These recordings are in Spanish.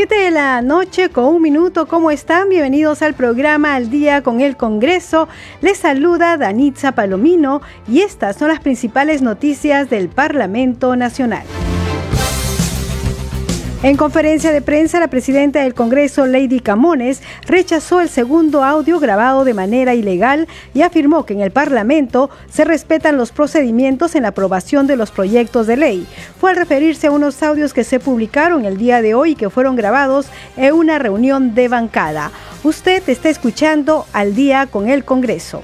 Siete de la noche con un minuto, ¿cómo están? Bienvenidos al programa Al Día con el Congreso. Les saluda Danitza Palomino y estas son las principales noticias del Parlamento Nacional. En conferencia de prensa, la presidenta del Congreso, Lady Camones, rechazó el segundo audio grabado de manera ilegal y afirmó que en el Parlamento se respetan los procedimientos en la aprobación de los proyectos de ley. Fue al referirse a unos audios que se publicaron el día de hoy y que fueron grabados en una reunión de bancada. Usted está escuchando al día con el Congreso.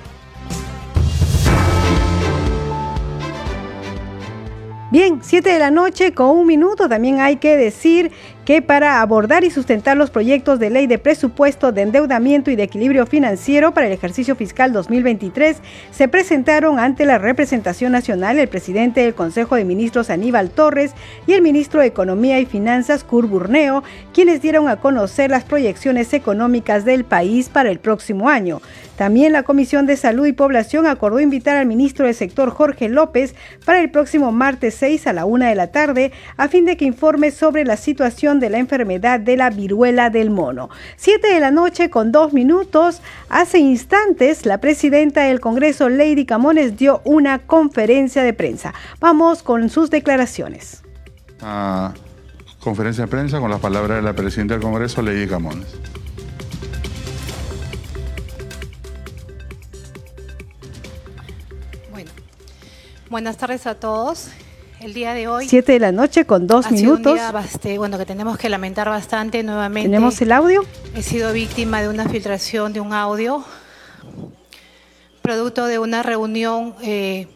Bien, 7 de la noche con un minuto. También hay que decir que para abordar y sustentar los proyectos de ley de presupuesto de endeudamiento y de equilibrio financiero para el ejercicio fiscal 2023 se presentaron ante la representación nacional el presidente del Consejo de Ministros Aníbal Torres y el ministro de Economía y Finanzas Cur Burneo, quienes dieron a conocer las proyecciones económicas del país para el próximo año. También la Comisión de Salud y Población acordó invitar al ministro del sector Jorge López para el próximo martes 6 a la una de la tarde a fin de que informe sobre la situación de la enfermedad de la viruela del mono. Siete de la noche con dos minutos. Hace instantes, la presidenta del Congreso, Lady Camones, dio una conferencia de prensa. Vamos con sus declaraciones. conferencia de prensa con las palabras de la presidenta del Congreso, Lady Camones. Bueno, buenas tardes a todos el día de hoy. Siete de la noche con dos minutos. un día bueno, que tenemos que lamentar bastante nuevamente. ¿Tenemos el audio? He sido víctima de una filtración de un audio, producto de una reunión eh,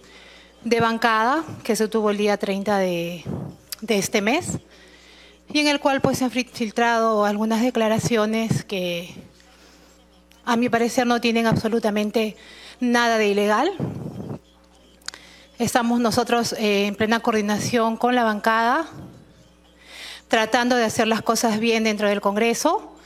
de bancada que se tuvo el día 30 de, de este mes y en el cual pues se han filtrado algunas declaraciones que a mi parecer no tienen absolutamente nada de ilegal Estamos nosotros eh, en plena coordinación con la bancada, tratando de hacer las cosas bien dentro del Congreso.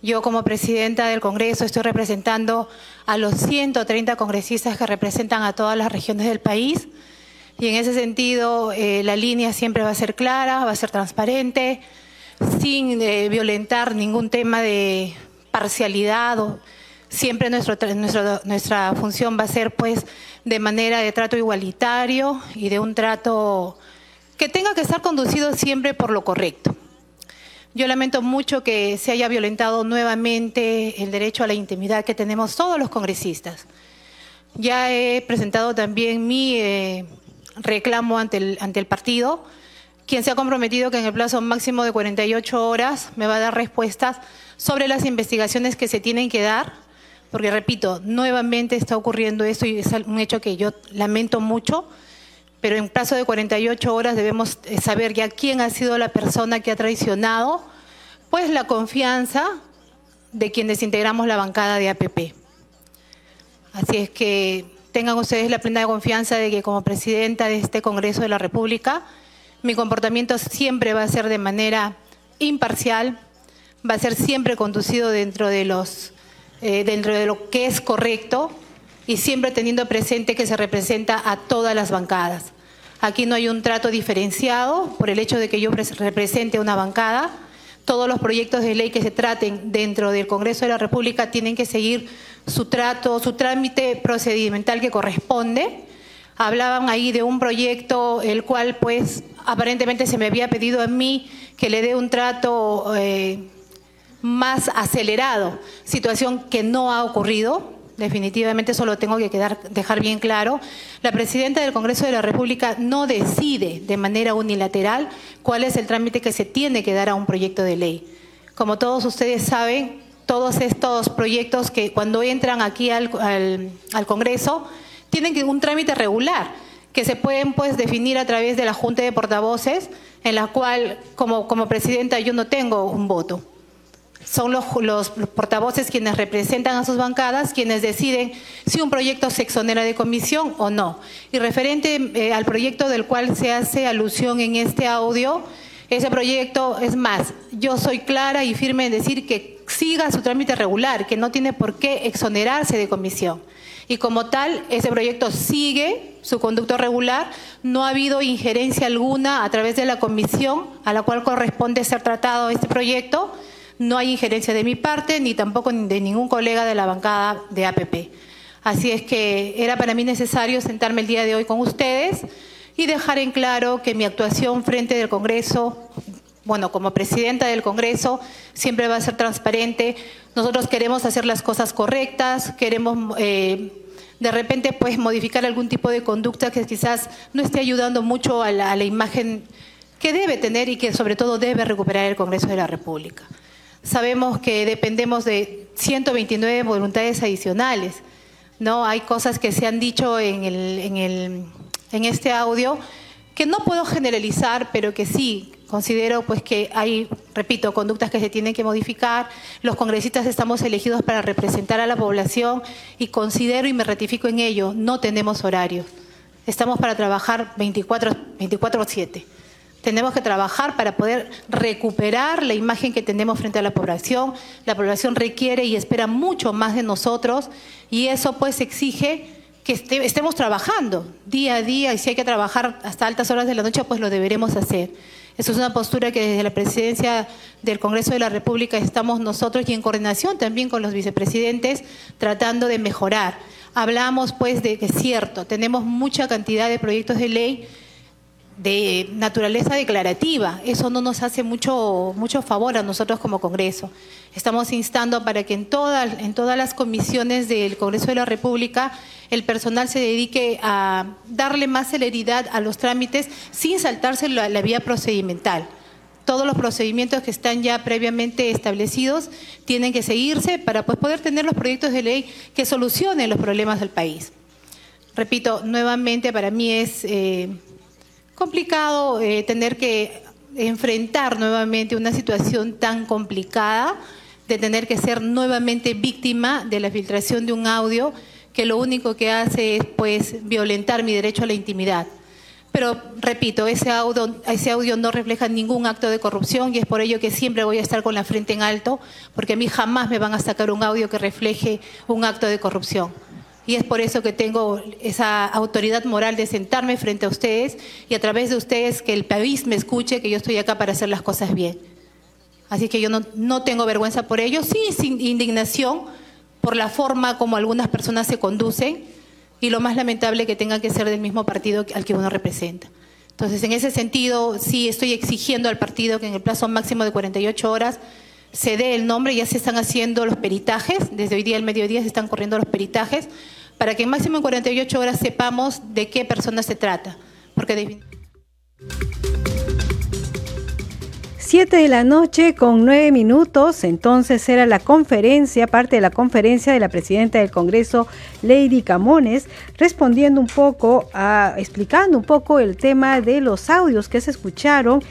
Yo como presidenta del Congreso estoy representando a los 130 congresistas que representan a todas las regiones del país. Y en ese sentido, eh, la línea siempre va a ser clara, va a ser transparente, sin eh, violentar ningún tema de parcialidad. O, siempre nuestra función va a ser pues de manera de trato igualitario y de un trato que tenga que estar conducido siempre por lo correcto. Yo lamento mucho que se haya violentado nuevamente el derecho a la intimidad que tenemos todos los congresistas. Ya he presentado también mi eh, reclamo ante el, ante el partido, quien se ha comprometido que en el plazo máximo de 48 horas me va a dar respuestas sobre las investigaciones que se tienen que dar porque repito, nuevamente está ocurriendo esto y es un hecho que yo lamento mucho, pero en plazo de 48 horas debemos eh, saber ya quién ha sido la persona que ha traicionado, pues la confianza de quienes integramos la bancada de APP. Así es que tengan ustedes la plena confianza de que como presidenta de este Congreso de la República, mi comportamiento siempre va a ser de manera imparcial, va a ser siempre conducido dentro de los eh, dentro de lo que es correcto y siempre teniendo presente que se representa a todas las bancadas. Aquí no hay un trato diferenciado por el hecho de que yo represente una bancada. Todos los proyectos de ley que se traten dentro del Congreso de la República tienen que seguir su trato, su trámite procedimental que corresponde. Hablaban ahí de un proyecto el cual pues aparentemente se me había pedido a mí que le dé un trato eh, más acelerado, situación que no ha ocurrido. Definitivamente eso lo tengo que quedar, dejar bien claro. La presidenta del Congreso de la República no decide de manera unilateral cuál es el trámite que se tiene que dar a un proyecto de ley. Como todos ustedes saben, todos estos proyectos que cuando entran aquí al, Congreso tienen un trámite regular que se pueden pues definir a través de la Junta de Portavoces, en la cual como presidenta yo no tengo un voto son los, los, portavoces quienes representan a sus bancadas, quienes deciden si un proyecto se exonera de comisión o no. Y referente eh, al proyecto del cual se hace alusión en este audio, ese proyecto, es más, yo soy clara y firme en decir que siga su trámite regular, que no tiene por qué exonerarse de comisión. Y como tal, ese proyecto sigue su conducto regular, no ha habido injerencia alguna a través de la comisión a la cual corresponde ser tratado este proyecto, no hay injerencia de mi parte ni tampoco de ningún colega de la bancada de APP. Así es que era para mí necesario sentarme el día de hoy con ustedes y dejar en claro que mi actuación frente del Congreso, bueno, como presidenta del Congreso, siempre va a ser transparente. Nosotros queremos hacer las cosas correctas, queremos eh, de repente pues modificar algún tipo de conducta que quizás no esté ayudando mucho a la imagen que debe tener y que sobre todo debe recuperar el Congreso de la República. Sabemos que dependemos de 129 voluntades adicionales. ¿no? Hay cosas que se han dicho en, en, este audio que no puedo generalizar, pero que sí considero pues que hay, repito, conductas que se tienen que modificar. Los congresistas estamos elegidos para representar a la población y considero y me ratifico en ello, no tenemos horario. Estamos para trabajar 24-7. Tenemos que trabajar para poder recuperar la imagen que tenemos frente a la población. La población requiere y espera mucho más de nosotros y eso pues exige que estemos trabajando día a día y si hay que trabajar hasta altas horas de la noche pues lo deberemos hacer. Eso es una postura que desde la presidencia del Congreso de la República estamos nosotros y en coordinación también con los vicepresidentes tratando de mejorar. Hablamos pues de que es cierto, tenemos mucha cantidad de proyectos de ley de naturaleza declarativa. Eso no nos hace mucho, mucho favor a nosotros como Congreso. Estamos instando para que en todas, en todas las comisiones del Congreso de la República el personal se dedique a darle más celeridad a los trámites sin saltarse la, vía procedimental. Todos los procedimientos que están ya previamente establecidos tienen que seguirse para pues, poder tener los proyectos de ley que solucionen los problemas del país. Repito, nuevamente para mí es... Eh, complicado eh, tener que enfrentar nuevamente una situación tan complicada, de tener que ser nuevamente víctima de la filtración de un audio que lo único que hace es pues violentar mi derecho a la intimidad. Pero repito, ese audio, ese audio no refleja ningún acto de corrupción y es por ello que siempre voy a estar con la frente en alto, porque a mí jamás me van a sacar un audio que refleje un acto de corrupción y es por eso que tengo esa autoridad moral de sentarme frente a ustedes y a través de ustedes que el país me escuche que yo estoy acá para hacer las cosas bien. Así que yo no, no tengo vergüenza por ello, sí sin indignación por la forma como algunas personas se conducen y lo más lamentable que tengan que ser del mismo partido al que uno representa. Entonces, en ese sentido, sí estoy exigiendo al partido que en el plazo máximo de 48 horas se dé el nombre, ya se están haciendo los peritajes, desde hoy día al mediodía se están corriendo los peritajes, para que en máximo en 48 horas sepamos de qué persona se trata. Porque 7 de la noche con 9 minutos, entonces era la conferencia, parte de la conferencia de la presidenta del Congreso, Lady Camones, respondiendo un poco, explicando un poco el tema de los audios que se escucharon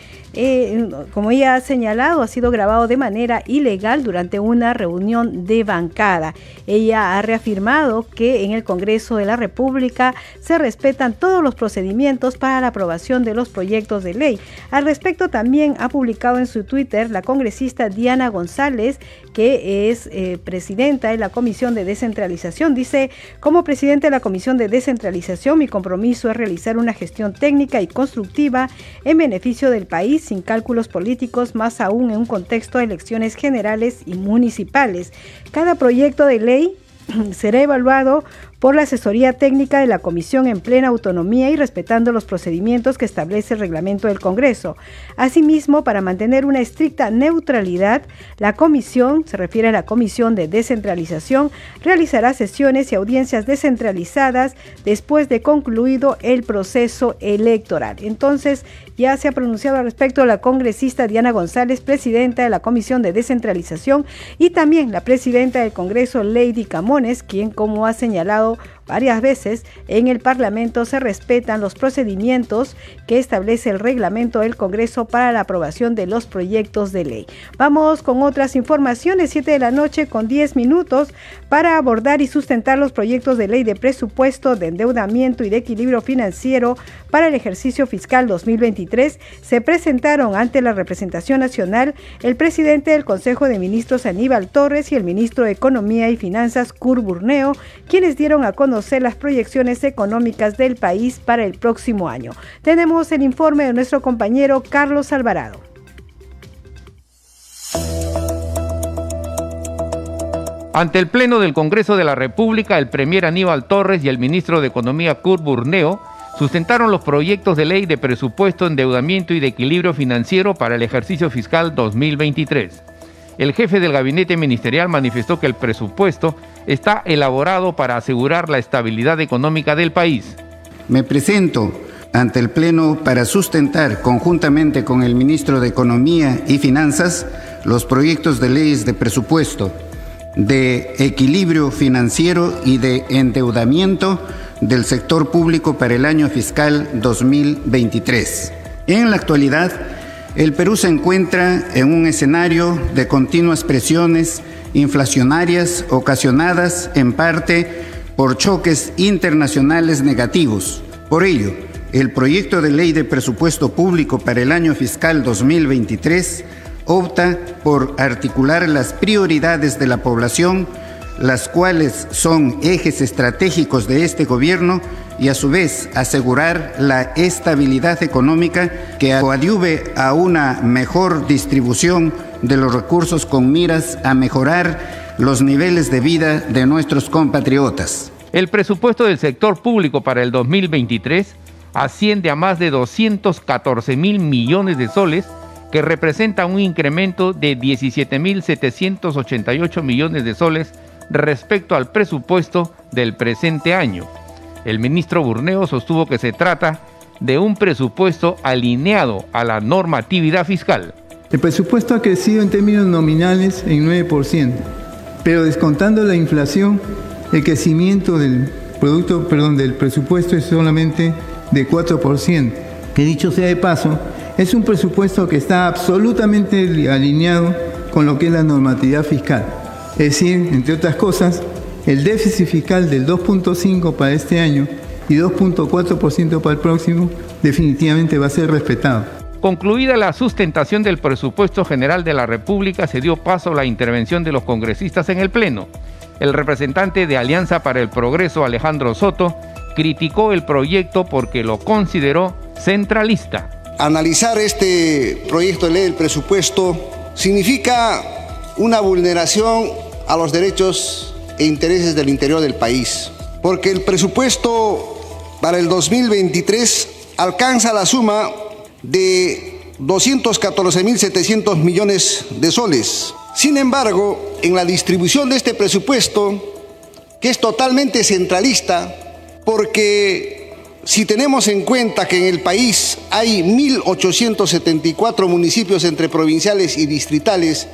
eh, como ella ha señalado, ha sido grabado de manera ilegal durante una reunión de bancada. Ella ha reafirmado que en el Congreso de la República se respetan todos los procedimientos para la aprobación de los proyectos de ley. Al respecto, también ha publicado en su Twitter la congresista Diana González, que es eh, presidenta de la Comisión de Descentralización. Dice, como presidente de la Comisión de Descentralización, mi compromiso es realizar una gestión técnica y constructiva en beneficio del país sin cálculos políticos, más aún en un contexto de elecciones generales y municipales. Cada proyecto de ley será evaluado por la asesoría técnica de la Comisión en plena autonomía y respetando los procedimientos que establece el reglamento del Congreso. Asimismo, para mantener una estricta neutralidad, la Comisión, se refiere a la Comisión de Descentralización, realizará sesiones y audiencias descentralizadas después de concluido el proceso electoral. Entonces, ya se ha pronunciado al respecto la congresista Diana González, presidenta de la Comisión de Descentralización, y también la presidenta del Congreso, Lady Camones, quien, como ha señalado, So varias veces en el Parlamento se respetan los procedimientos que establece el reglamento del Congreso para la aprobación de los proyectos de ley. Vamos con otras informaciones, 7 de la noche con 10 minutos, para abordar y sustentar los proyectos de ley de presupuesto, de endeudamiento y de equilibrio financiero para el ejercicio fiscal 2023, se presentaron ante la representación nacional el presidente del Consejo de Ministros Aníbal Torres y el ministro de Economía y Finanzas Cur Burneo, quienes dieron a conocer las proyecciones económicas del país para el próximo año. Tenemos el informe de nuestro compañero Carlos Alvarado. Ante el Pleno del Congreso de la República, el Premier Aníbal Torres y el ministro de Economía Kurt Burneo sustentaron los proyectos de ley de presupuesto, endeudamiento y de equilibrio financiero para el ejercicio fiscal 2023. El jefe del gabinete ministerial manifestó que el presupuesto está elaborado para asegurar la estabilidad económica del país. Me presento ante el Pleno para sustentar conjuntamente con el ministro de Economía y Finanzas los proyectos de leyes de presupuesto de equilibrio financiero y de endeudamiento del sector público para el año fiscal 2023. En la actualidad, el Perú se encuentra en un escenario de continuas presiones inflacionarias ocasionadas en parte por choques internacionales negativos. Por ello, el proyecto de ley de presupuesto público para el año fiscal 2023 opta por articular las prioridades de la población, las cuales son ejes estratégicos de este gobierno y a su vez asegurar la estabilidad económica que coadyuve a una mejor distribución de los recursos con miras a mejorar los niveles de vida de nuestros compatriotas. El presupuesto del sector público para el 2023 asciende a más de 214 mil millones de soles que representa un incremento de 17.788 millones de soles respecto al presupuesto del presente año. El ministro Burneo sostuvo que se trata de un presupuesto alineado a la normatividad fiscal. El presupuesto ha crecido en términos nominales en 9%, pero descontando la inflación, el crecimiento del producto, perdón, del presupuesto es solamente de 4%, que dicho sea de paso, es un presupuesto que está absolutamente alineado con lo que es la normatividad fiscal. Es decir, entre otras cosas, el déficit fiscal del 2.5 para este año y 2.4% para el próximo definitivamente va a ser respetado. Concluida la sustentación del presupuesto general de la República, se dio paso a la intervención de los congresistas en el Pleno. El representante de Alianza para el Progreso, Alejandro Soto, criticó el proyecto porque lo consideró centralista analizar este proyecto de ley del presupuesto significa una vulneración a los derechos e intereses del interior del país, porque el presupuesto para el 2023 alcanza la suma de 214.700 millones de soles. Sin embargo, en la distribución de este presupuesto, que es totalmente centralista, porque si tenemos en cuenta que en el país hay 1.874 municipios entre provinciales y distritales,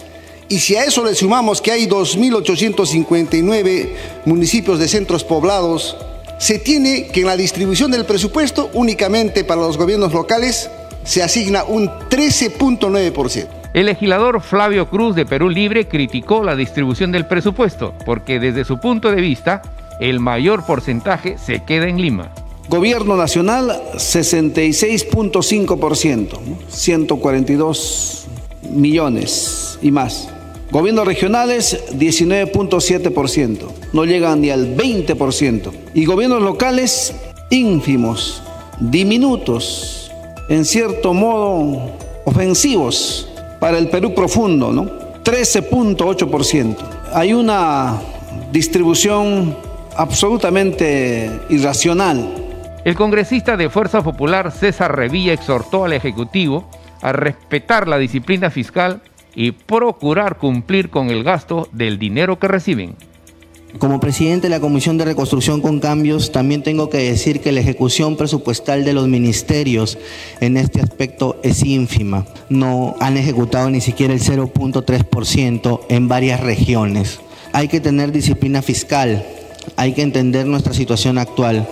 y si a eso le sumamos que hay 2.859 municipios de centros poblados, se tiene que en la distribución del presupuesto únicamente para los gobiernos locales se asigna un 13.9%. El legislador Flavio Cruz de Perú Libre criticó la distribución del presupuesto porque desde su punto de vista el mayor porcentaje se queda en Lima. Gobierno nacional 66.5%, 142 millones y más. Gobiernos regionales 19.7%, no llegan ni al 20%. Y gobiernos locales ínfimos, diminutos, en cierto modo ofensivos para el Perú profundo, ¿no? 13.8%. Hay una distribución absolutamente irracional el congresista de Fuerza Popular César Revilla exhortó al Ejecutivo a respetar la disciplina fiscal y procurar cumplir con el gasto del dinero que reciben. Como presidente de la Comisión de Reconstrucción con Cambios, también tengo que decir que la ejecución presupuestal de los ministerios en este aspecto es ínfima. No han ejecutado ni siquiera el 0.3% en varias regiones. Hay que tener disciplina fiscal, hay que entender nuestra situación actual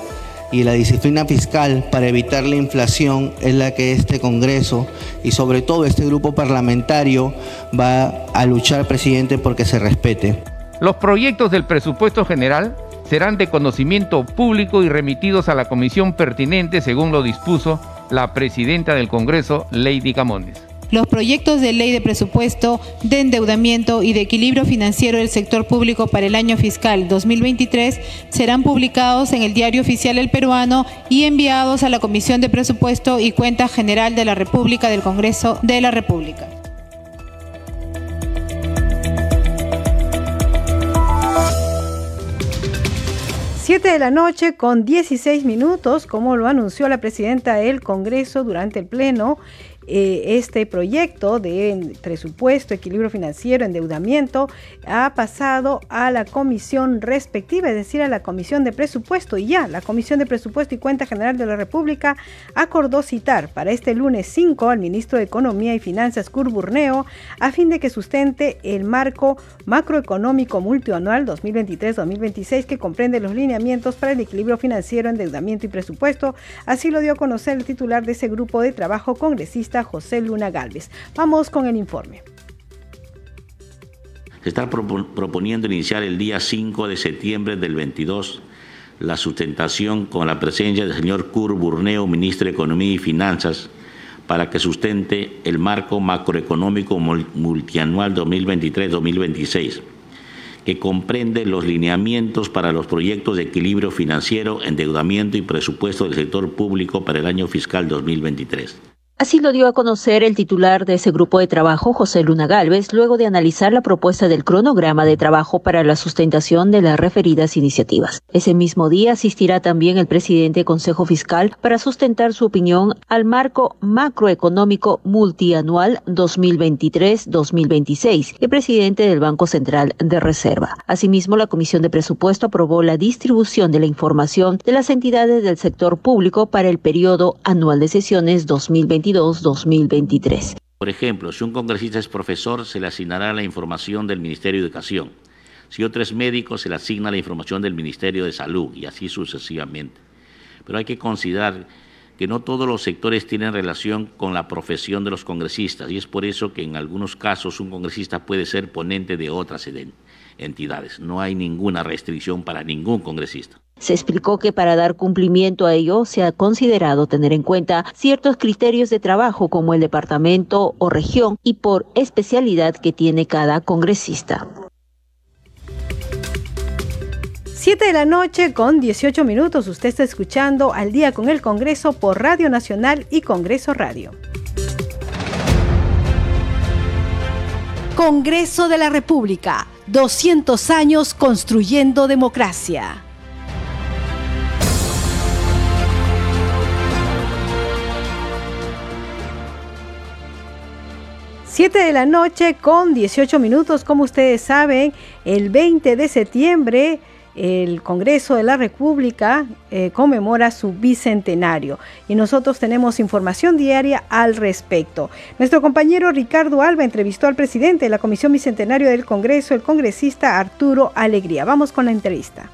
y la disciplina fiscal para evitar la inflación es la que este Congreso y sobre todo este grupo parlamentario va a luchar, presidente, porque se respete. Los proyectos del presupuesto general serán de conocimiento público y remitidos a la comisión pertinente según lo dispuso la presidenta del Congreso, Lady Camones. Los proyectos de ley de presupuesto, de endeudamiento y de equilibrio financiero del sector público para el año fiscal 2023 serán publicados en el Diario Oficial El Peruano y enviados a la Comisión de Presupuesto y Cuenta General de la República del Congreso de la República. Siete de la noche con 16 minutos, como lo anunció la presidenta del Congreso durante el Pleno, eh, este proyecto de presupuesto, equilibrio financiero, endeudamiento, ha pasado a la comisión respectiva, es decir, a la comisión de presupuesto. Y ya, la comisión de presupuesto y cuenta general de la República acordó citar para este lunes 5 al ministro de Economía y Finanzas, Curburneo, a fin de que sustente el marco macroeconómico multianual 2023-2026 que comprende los lineamientos para el equilibrio financiero, endeudamiento y presupuesto. Así lo dio a conocer el titular de ese grupo de trabajo congresista José Luna Galvez. Vamos con el informe. Se está proponiendo iniciar el día 5 de septiembre del 22 la sustentación con la presencia del señor Cur Burneo, ministro de Economía y Finanzas, para que sustente el marco macroeconómico multianual 2023-2026, que comprende los lineamientos para los proyectos de equilibrio financiero, endeudamiento y presupuesto del sector público para el año fiscal 2023. Así lo dio a conocer el titular de ese grupo de trabajo, José Luna Galvez, luego de analizar la propuesta del cronograma de trabajo para la sustentación de las referidas iniciativas. Ese mismo día asistirá también el presidente del Consejo Fiscal para sustentar su opinión al marco macroeconómico multianual 2023-2026 y presidente del Banco Central de Reserva. Asimismo, la Comisión de Presupuesto aprobó la distribución de la información de las entidades del sector público para el periodo anual de sesiones 2023 2023 Por ejemplo, si un congresista es profesor, se le asignará la información del Ministerio de Educación. Si otro es médico, se le asigna la información del Ministerio de Salud y así sucesivamente. Pero hay que considerar que no todos los sectores tienen relación con la profesión de los congresistas y es por eso que en algunos casos un congresista puede ser ponente de otras entidades. No hay ninguna restricción para ningún congresista. Se explicó que para dar cumplimiento a ello se ha considerado tener en cuenta ciertos criterios de trabajo como el departamento o región y por especialidad que tiene cada congresista. Siete de la noche con 18 minutos. Usted está escuchando al día con el Congreso por Radio Nacional y Congreso Radio. Congreso de la República. 200 años construyendo democracia. Siete de la noche con 18 minutos, como ustedes saben, el 20 de septiembre el Congreso de la República eh, conmemora su bicentenario y nosotros tenemos información diaria al respecto. Nuestro compañero Ricardo Alba entrevistó al presidente de la Comisión Bicentenario del Congreso, el congresista Arturo Alegría. Vamos con la entrevista.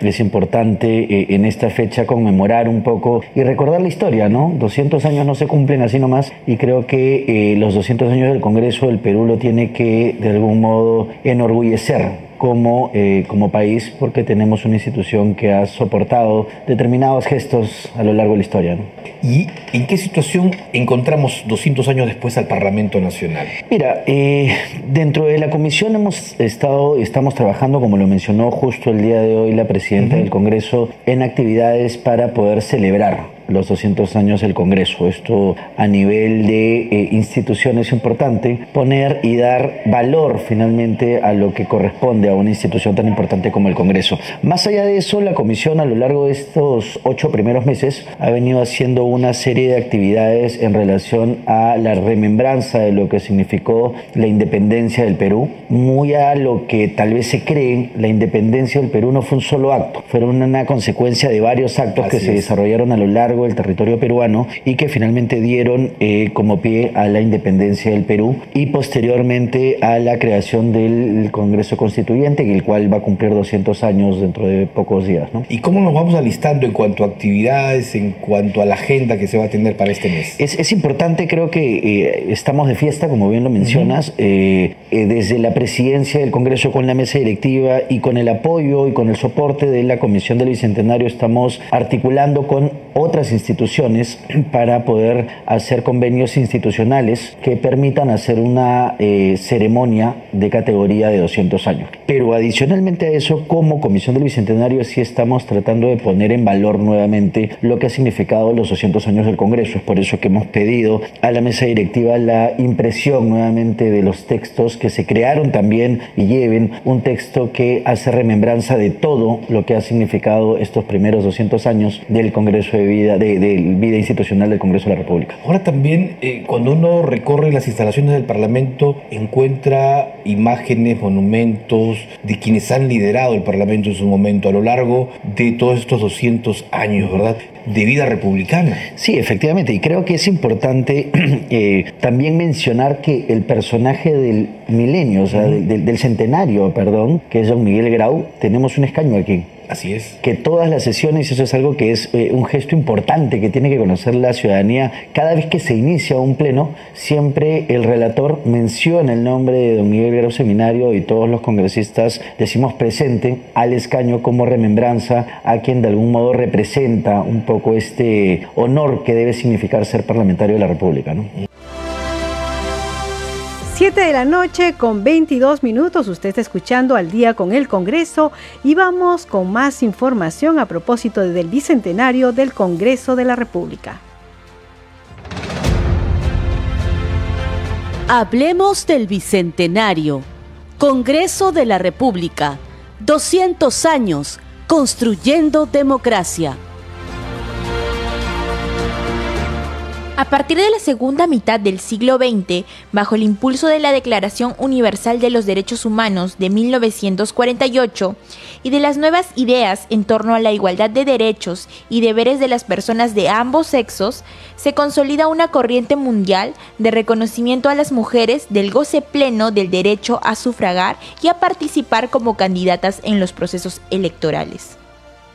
Es importante eh, en esta fecha conmemorar un poco y recordar la historia, ¿no? 200 años no se cumplen así nomás y creo que eh, los 200 años del Congreso del Perú lo tiene que de algún modo enorgullecer como, eh, como país porque tenemos una institución que ha soportado determinados gestos a lo largo de la historia. ¿Y en qué situación encontramos 200 años después al Parlamento Nacional? Mira, eh, dentro de la comisión hemos estado, estamos trabajando, como lo mencionó justo el día de hoy la presidenta del Congreso, en actividades para poder celebrar los 200 años del Congreso. Esto a nivel de eh, institución es importante, poner y dar valor finalmente a lo que corresponde a una institución tan importante como el Congreso. Más allá de eso, la Comisión a lo largo de estos ocho primeros meses ha venido haciendo una serie de actividades en relación a la remembranza de lo que significó la independencia del Perú. Muy a lo que tal vez se cree, la independencia del Perú no fue un solo acto, fueron una consecuencia de varios actos que se desarrollaron a lo largo largo del territorio peruano y que finalmente dieron eh, como pie a la independencia del Perú y posteriormente a la creación del Congreso Constituyente, el cual va a cumplir 200 años dentro de pocos días. ¿Y cómo nos vamos alistando en cuanto a actividades, en cuanto a la agenda que se va a tener para este mes? Es, importante, creo que eh, estamos de fiesta, como bien lo mencionas, eh, desde la presidencia del Congreso con la mesa directiva y con el apoyo y con el soporte de la Comisión del Bicentenario estamos articulando con otras instituciones para poder hacer convenios institucionales que permitan hacer una eh, ceremonia de categoría de 200 años. Pero adicionalmente a eso, como Comisión del Bicentenario sí estamos tratando de poner en valor nuevamente lo que ha significado los 200 años del Congreso. Es por eso que hemos pedido a la mesa directiva la impresión nuevamente de los textos que se crearon también y lleven un texto que hace remembranza de todo lo que ha significado estos primeros 200 años del Congreso de Vida, de, vida institucional del Congreso de la República. Ahora también, eh, cuando uno recorre las instalaciones del Parlamento, encuentra imágenes, monumentos de quienes han liderado el Parlamento en su momento a lo largo de todos estos 200 años, ¿verdad? De vida republicana. Sí, efectivamente, y creo que es importante eh, también mencionar que el personaje del milenio, o sea, del, del centenario, perdón, que es don Miguel Grau, tenemos un escaño aquí. Así es. Que todas las sesiones, eso es algo que es eh, un gesto importante que tiene que conocer la ciudadanía, cada vez que se inicia un pleno, siempre el relator menciona el nombre de don Miguel Grau Seminario y todos los congresistas decimos presente al escaño como remembranza a quien de algún modo representa un poco este honor que debe significar ser parlamentario de la República. ¿no? 7 de la noche con 22 minutos. Usted está escuchando al día con el Congreso y vamos con más información a propósito del bicentenario del Congreso de la República. Hablemos del bicentenario. Congreso de la República. 200 años construyendo democracia. A partir de la segunda mitad del siglo XX, bajo el impulso de la Declaración Universal de los Derechos Humanos de 1948 y de las nuevas ideas en torno a la igualdad de derechos y deberes de las personas de ambos sexos, se consolida una corriente mundial de reconocimiento a las mujeres del goce pleno del derecho a sufragar y a participar como candidatas en los procesos electorales.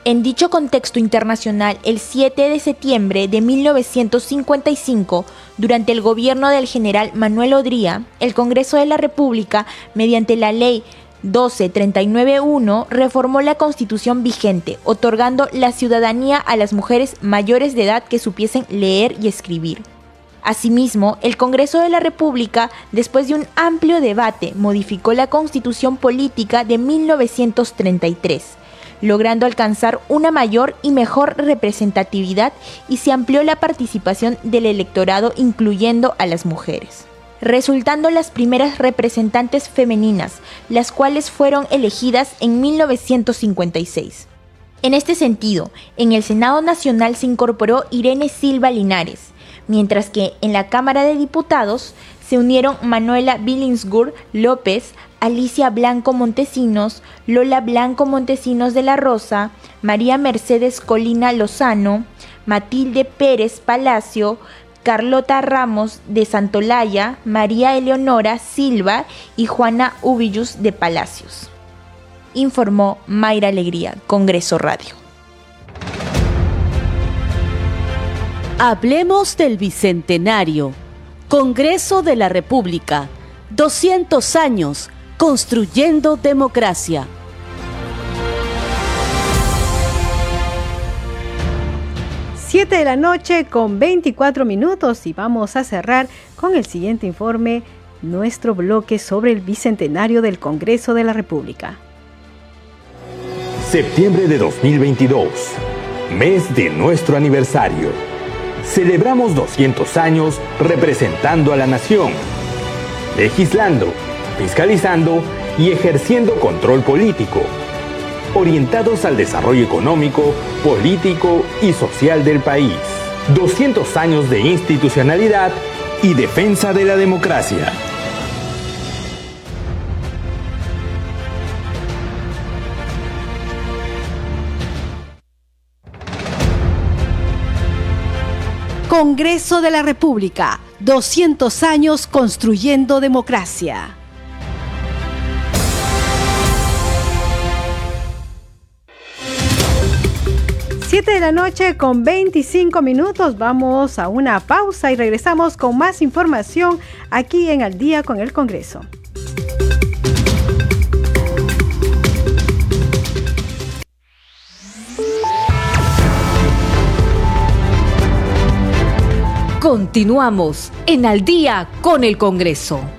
En dicho contexto internacional, el 7 de septiembre de 1955, durante el gobierno del general Manuel Odría, el Congreso de la República, mediante la ley 12391 reformó la constitución vigente, otorgando la ciudadanía a las mujeres mayores de edad que supiesen leer y escribir. Asimismo, el Congreso de la República, después de un amplio debate, modificó la constitución política de 1933 logrando alcanzar una mayor y mejor representatividad y se amplió la participación del electorado incluyendo a las mujeres resultando las primeras representantes femeninas, las cuales fueron elegidas en 1956. En este sentido, en el Senado Nacional se incorporó Irene Silva Linares, mientras que en la Cámara de Diputados se unieron Manuela Billingsgur López, Alicia Blanco Montesinos, Lola Blanco Montesinos de la Rosa, María Mercedes Colina Lozano, Matilde Pérez Palacio, Carlota Ramos de Santolaya, María Eleonora Silva y Juana Ubillus de Palacios. Informó Mayra Alegría, Congreso Radio. Hablemos del Bicentenario, Congreso de la República, 200 años Construyendo Democracia. Siete de la noche con 24 minutos y vamos a cerrar con el siguiente informe, nuestro bloque sobre el Bicentenario del Congreso de la República. Septiembre de 2022, mes de nuestro aniversario. Celebramos 200 años representando a la nación, legislando fiscalizando y ejerciendo control político, orientados al desarrollo económico, político y social del país. 200 años de institucionalidad y defensa de la democracia. Congreso de la República, 200 años construyendo democracia. Siete de la noche con 25 minutos. Vamos a una pausa y regresamos con más información aquí en Al día con el Congreso. Continuamos en Al día con el Congreso.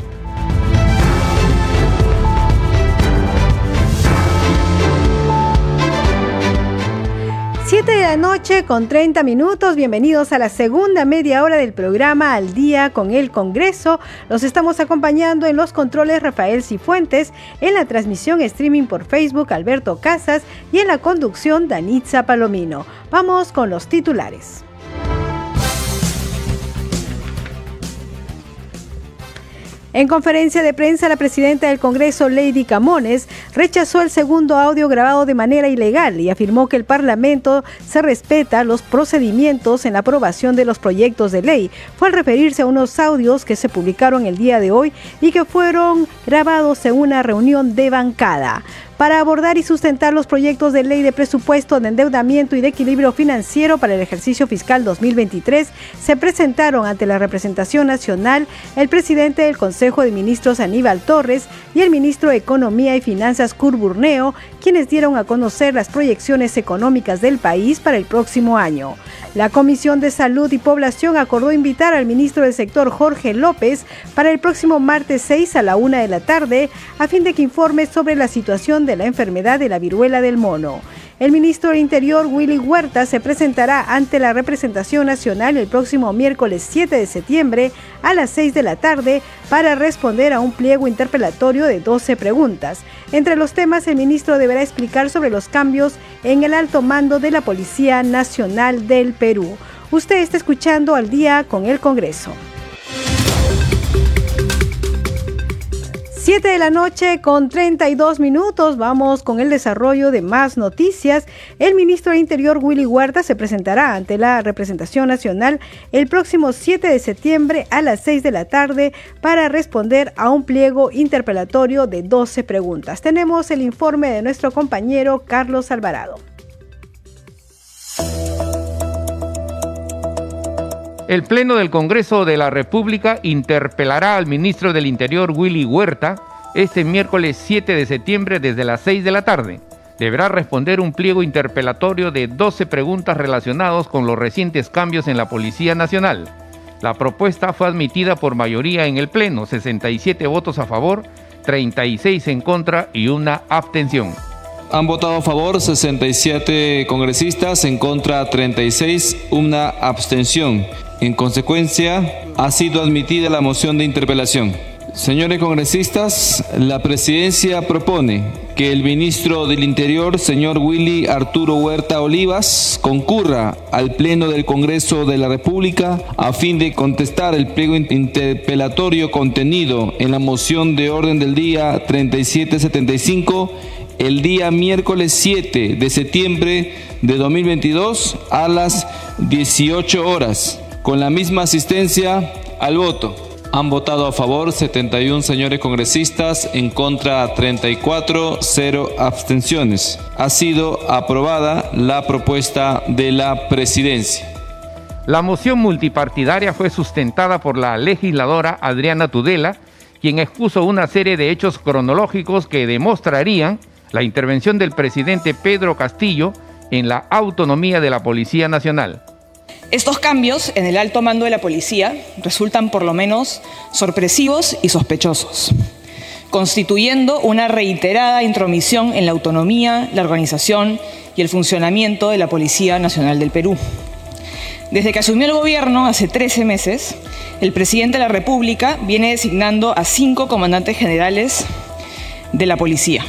La noche con 30 minutos. Bienvenidos a la segunda media hora del programa Al día con el Congreso. Los estamos acompañando en los controles Rafael Cifuentes, en la transmisión streaming por Facebook Alberto Casas y en la conducción Danitza Palomino. Vamos con los titulares. En conferencia de prensa, la presidenta del Congreso, Lady Camones, rechazó el segundo audio grabado de manera ilegal y afirmó que el Parlamento se respeta los procedimientos en la aprobación de los proyectos de ley. Fue al referirse a unos audios que se publicaron el día de hoy y que fueron grabados en una reunión de bancada para abordar y sustentar los proyectos de ley de presupuesto de endeudamiento y de equilibrio financiero para el ejercicio fiscal 2023, se presentaron ante la representación nacional el presidente del Consejo de Ministros Aníbal Torres y el ministro de Economía y Finanzas Kurt Burneo, quienes dieron a conocer las proyecciones económicas del país para el próximo año. La Comisión de Salud y Población acordó invitar al ministro del sector Jorge López para el próximo martes 6 a la una de la tarde a fin de que informe sobre la situación de la enfermedad de la viruela del mono. El ministro del Interior, Willy Huerta, se presentará ante la representación nacional el próximo miércoles 7 de septiembre a las 6 de la tarde para responder a un pliego interpelatorio de 12 preguntas. Entre los temas, el ministro deberá explicar sobre los cambios en el alto mando de la Policía Nacional del Perú. Usted está escuchando al día con el Congreso. 7 de la noche con 32 minutos. Vamos con el desarrollo de más noticias. El ministro de Interior Willy Huerta se presentará ante la representación nacional el próximo 7 de septiembre a las 6 de la tarde para responder a un pliego interpelatorio de 12 preguntas. Tenemos el informe de nuestro compañero Carlos Alvarado. El Pleno del Congreso de la República interpelará al ministro del Interior Willy Huerta este miércoles 7 de septiembre desde las 6 de la tarde. Deberá responder un pliego interpelatorio de 12 preguntas relacionadas con los recientes cambios en la Policía Nacional. La propuesta fue admitida por mayoría en el Pleno, 67 votos a favor, 36 en contra y una abstención. Han votado a favor 67 congresistas, en contra 36, una abstención. En consecuencia, ha sido admitida la moción de interpelación. Señores congresistas, la presidencia propone que el ministro del Interior, señor Willy Arturo Huerta Olivas, concurra al Pleno del Congreso de la República a fin de contestar el pliego interpelatorio contenido en la moción de orden del día 3775 el día miércoles 7 de septiembre de 2022 a las 18 horas con la misma asistencia al voto. Han votado a favor 71 señores congresistas, en contra 34, 0 abstenciones. Ha sido aprobada la propuesta de la presidencia. La moción multipartidaria fue sustentada por la legisladora Adriana Tudela, quien expuso una serie de hechos cronológicos que demostrarían la intervención del presidente Pedro Castillo en la autonomía de la Policía Nacional. Estos cambios en el alto mando de la policía resultan por lo menos sorpresivos y sospechosos, constituyendo una reiterada intromisión en la autonomía, la organización y el funcionamiento de la Policía Nacional del Perú. Desde que asumió el gobierno hace 13 meses, el presidente de la República viene designando a cinco comandantes generales de la policía.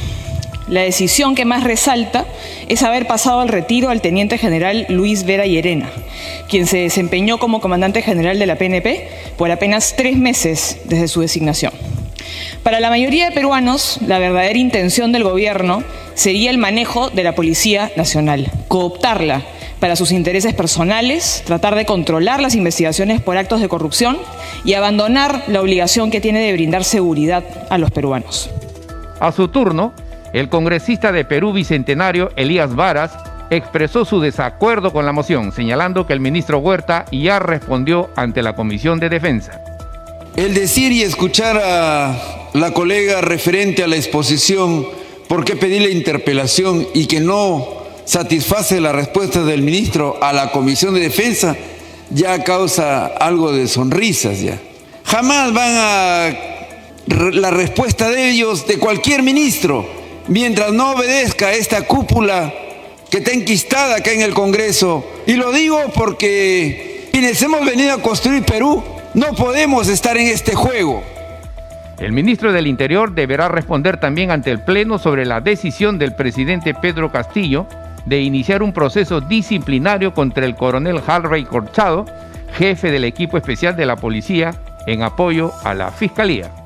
La decisión que más resalta es haber pasado al retiro al teniente general Luis Vera Llerena, quien se desempeñó como comandante general de la PNP por apenas tres meses desde su designación. Para la mayoría de peruanos, la verdadera intención del gobierno sería el manejo de la Policía Nacional, cooptarla para sus intereses personales, tratar de controlar las investigaciones por actos de corrupción y abandonar la obligación que tiene de brindar seguridad a los peruanos. A su turno, el congresista de Perú Bicentenario, Elías Varas, expresó su desacuerdo con la moción, señalando que el ministro Huerta ya respondió ante la Comisión de Defensa. El decir y escuchar a la colega referente a la exposición, por qué pedir la interpelación y que no satisface la respuesta del ministro a la Comisión de Defensa, ya causa algo de sonrisas ya. Jamás van a la respuesta de ellos, de cualquier ministro, mientras no obedezca esta cúpula que está enquistada acá en el Congreso. Y lo digo porque quienes hemos venido a construir Perú no podemos estar en este juego. El ministro del Interior deberá responder también ante el Pleno sobre la decisión del presidente Pedro Castillo de iniciar un proceso disciplinario contra el coronel Halrey Corchado, jefe del equipo especial de la policía, en apoyo a la Fiscalía.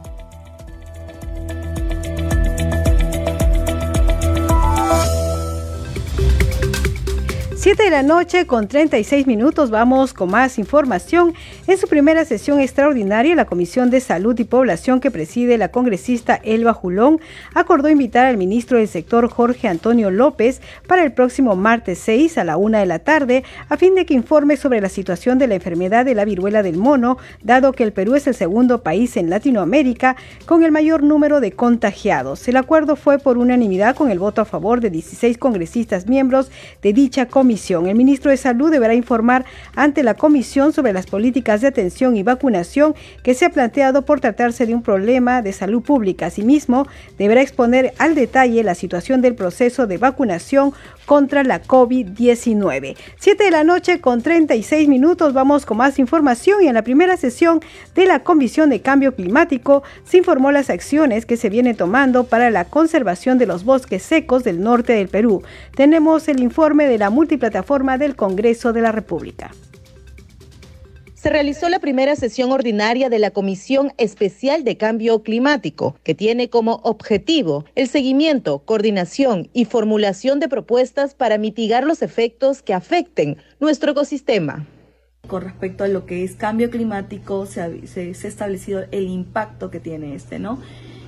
Siete de la noche con 36 minutos vamos con más información. En su primera sesión extraordinaria, la Comisión de Salud y Población que preside la congresista Elba Julón acordó invitar al ministro del sector Jorge Antonio López para el próximo martes 6 a la una de la tarde a fin de que informe sobre la situación de la enfermedad de la viruela del mono, dado que el Perú es el segundo país en Latinoamérica con el mayor número de contagiados. El acuerdo fue por unanimidad con el voto a favor de 16 congresistas miembros de dicha comisión el ministro de Salud deberá informar ante la comisión sobre las políticas de atención y vacunación que se ha planteado por tratarse de un problema de salud pública. Asimismo, deberá exponer al detalle la situación del proceso de vacunación contra la COVID-19. Siete de la noche con 36 minutos vamos con más información y en la primera sesión de la Comisión de Cambio Climático se informó las acciones que se vienen tomando para la conservación de los bosques secos del norte del Perú. Tenemos el informe de la multiplataforma del Congreso de la República se realizó la primera sesión ordinaria de la Comisión Especial de Cambio Climático, que tiene como objetivo el seguimiento, coordinación y formulación de propuestas para mitigar los efectos que afecten nuestro ecosistema. Con respecto a lo que es cambio climático, se ha, establecido el impacto que tiene este, ¿no?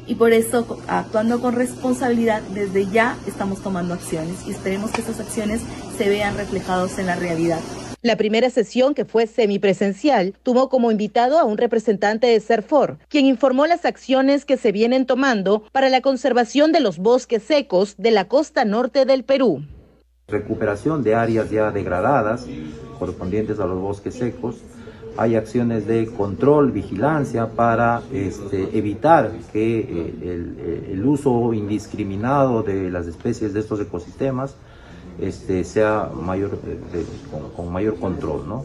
y por eso actuando con responsabilidad desde ya estamos tomando acciones y esperemos que esas acciones se vean reflejadas en la realidad. La primera sesión, que fue semipresencial, tuvo como invitado a un representante de CERFOR, quien informó las acciones que se vienen tomando para la conservación de los bosques secos de la costa norte del Perú. Recuperación de áreas ya degradadas correspondientes a los bosques secos. Hay acciones de control, vigilancia para este, evitar que eh, el uso indiscriminado de las especies de estos ecosistemas este, sea mayor, eh, con, mayor control. ¿no?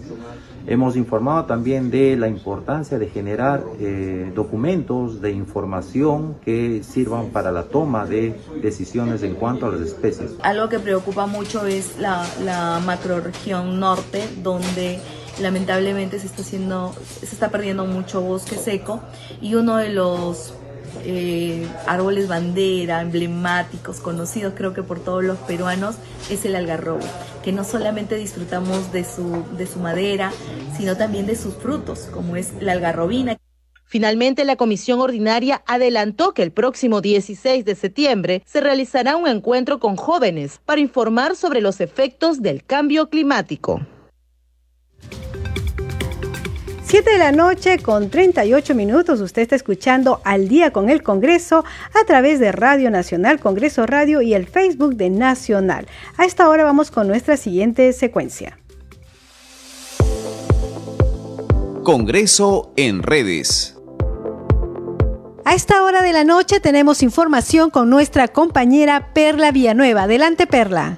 Hemos informado también de la importancia de generar eh, documentos de información que sirvan para la toma de decisiones en cuanto a las especies. Algo que preocupa mucho es la, la macroregión norte, donde lamentablemente se está haciendo, se está perdiendo mucho bosque seco y uno de los eh, árboles bandera, emblemáticos, conocidos creo que por todos los peruanos, es el algarrobo, que no solamente disfrutamos de su, de su madera, sino también de sus frutos, como es la algarrobina. Finalmente, la comisión ordinaria adelantó que el próximo 16 de septiembre se realizará un encuentro con jóvenes para informar sobre los efectos del cambio climático. 7 de la noche con 38 minutos. Usted está escuchando al día con el Congreso a través de Radio Nacional, Congreso Radio y el Facebook de Nacional. A esta hora vamos con nuestra siguiente secuencia. Congreso en redes. A esta hora de la noche tenemos información con nuestra compañera Perla Villanueva. Adelante, Perla.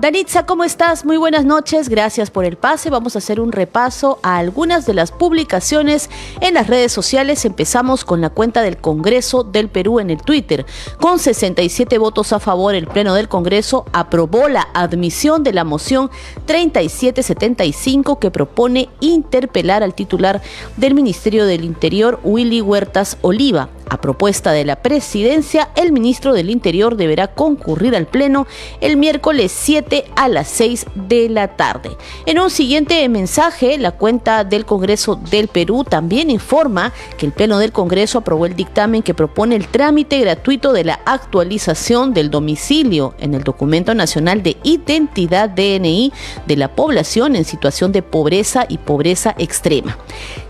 Danitza, ¿cómo estás? Muy buenas noches, gracias por el pase. Vamos a hacer un repaso a algunas de las publicaciones en las redes sociales. Empezamos con la cuenta del Congreso del Perú en el Twitter. Con 67 votos a favor, el Pleno del Congreso aprobó la admisión de la moción 3775 que propone interpelar al titular del Ministerio del Interior, Willy Huertas Oliva A propuesta de la presidencia, el ministro del Interior deberá concurrir al Pleno el miércoles 7 a las 6 de la tarde. En un siguiente mensaje, la cuenta del Congreso del Perú también informa que el Pleno del Congreso aprobó el dictamen que propone el trámite gratuito de la actualización del domicilio en el Documento Nacional de Identidad DNI de la población en situación de pobreza y pobreza extrema.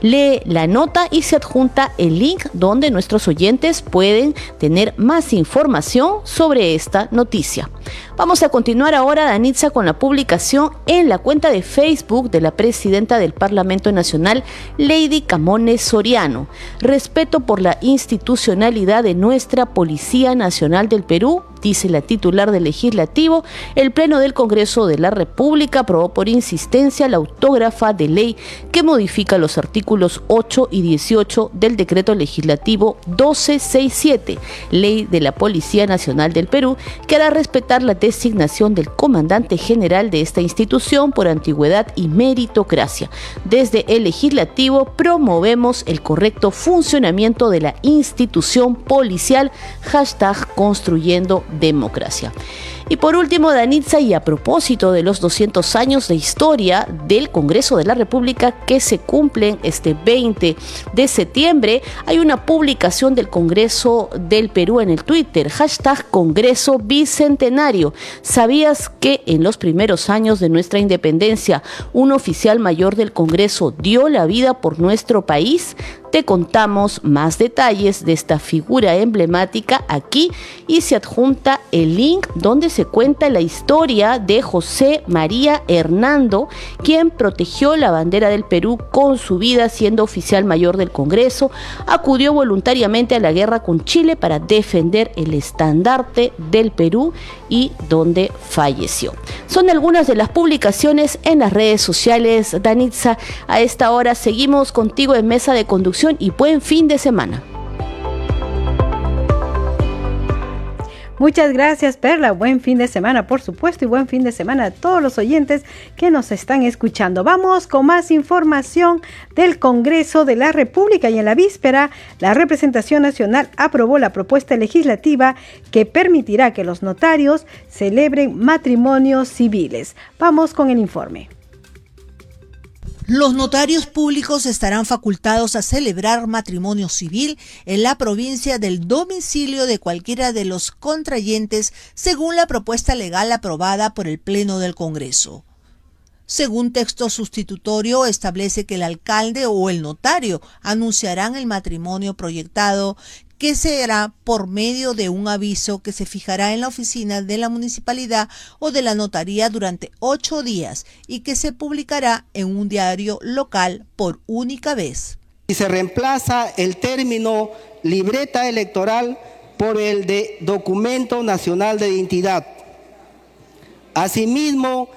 Lee la nota y se adjunta el link donde nuestros oyentes pueden tener más información sobre esta noticia. Vamos a continuar ahora, Danitza, con la publicación en la cuenta de Facebook de la presidenta del Parlamento Nacional, Lady Camones Soriano. Respeto por la institucionalidad de nuestra Policía Nacional del Perú dice la titular del legislativo, el Pleno del Congreso de la República aprobó por insistencia la autógrafa de ley que modifica los artículos 8 y 18 del decreto legislativo 1267, ley de la Policía Nacional del Perú, que hará respetar la designación del comandante general de esta institución por antigüedad y meritocracia. Desde el legislativo promovemos el correcto funcionamiento de la institución policial, hashtag construyendo democracia. Y por último, Danitza, y a propósito de los 200 años de historia del Congreso de la República que se cumplen este 20 de septiembre, hay una publicación del Congreso del Perú en el Twitter, hashtag Congreso Bicentenario. ¿Sabías que en los primeros años de nuestra independencia un oficial mayor del Congreso dio la vida por nuestro país? Te contamos más detalles de esta figura emblemática aquí y se adjunta el link donde se cuenta la historia de José María Hernando, quien protegió la bandera del Perú con su vida siendo oficial mayor del Congreso, acudió voluntariamente a la guerra con Chile para defender el estandarte del Perú y donde falleció. Son algunas de las publicaciones en las redes sociales. Danitza, a esta hora seguimos contigo en mesa de conducción y buen fin de semana. Muchas gracias, Perla. Buen fin de semana, por supuesto, y buen fin de semana a todos los oyentes que nos están escuchando. Vamos con más información del Congreso de la República y en la víspera, la representación nacional aprobó la propuesta legislativa que permitirá que los notarios celebren matrimonios civiles. Vamos con el informe. Los notarios públicos estarán facultados a celebrar matrimonio civil en la provincia del domicilio de cualquiera de los contrayentes según la propuesta legal aprobada por el Pleno del Congreso. Según texto sustitutorio, establece que el alcalde o el notario anunciarán el matrimonio proyectado que será por medio de un aviso que se fijará en la oficina de la municipalidad o de la notaría durante ocho días y que se publicará en un diario local por única vez. Y se reemplaza el término libreta electoral por el de documento nacional de identidad. Asimismo,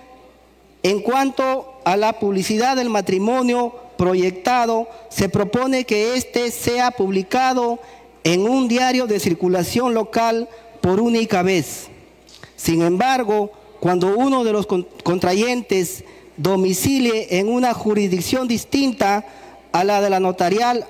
en cuanto a la publicidad del matrimonio proyectado, se propone que éste sea publicado en un diario de circulación local por única vez. Sin embargo, cuando uno de los contrayentes domicilie en una jurisdicción distinta a la de la notarial,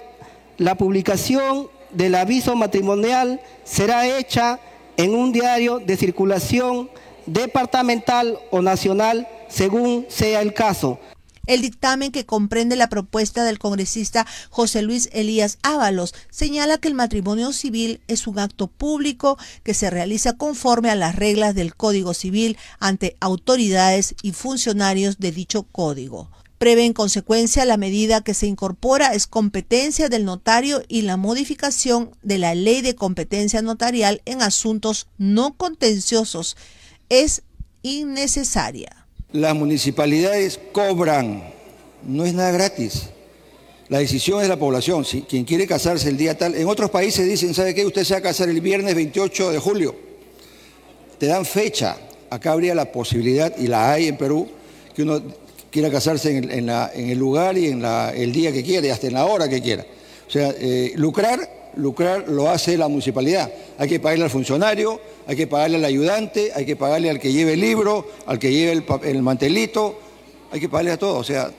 la publicación del aviso matrimonial será hecha en un diario de circulación departamental o nacional según sea el caso. El dictamen que comprende la propuesta del congresista José Luis Elías Ábalos señala que el matrimonio civil es un acto público que se realiza conforme a las reglas del Código Civil ante autoridades y funcionarios de dicho código. Prevé en consecuencia la medida que se incorpora es competencia del notario y la modificación de la ley de competencia notarial en asuntos no contenciosos es innecesaria. Las municipalidades cobran, no es nada gratis. La decisión es la población, quien quiere casarse el día tal. En otros países dicen, ¿sabe qué? Usted se va a casar el viernes 28 de julio. Te dan fecha. Acá habría la posibilidad, y la hay en Perú, que uno quiera casarse en, el lugar y en el día que quiera, y hasta en la hora que quiera. O sea, eh, lucrar lucrar lo hace la municipalidad. Hay que pagarle al funcionario, hay que pagarle al ayudante, hay que pagarle al que lleve el libro, al que lleve el, mantelito, hay que pagarle a todos. O sea,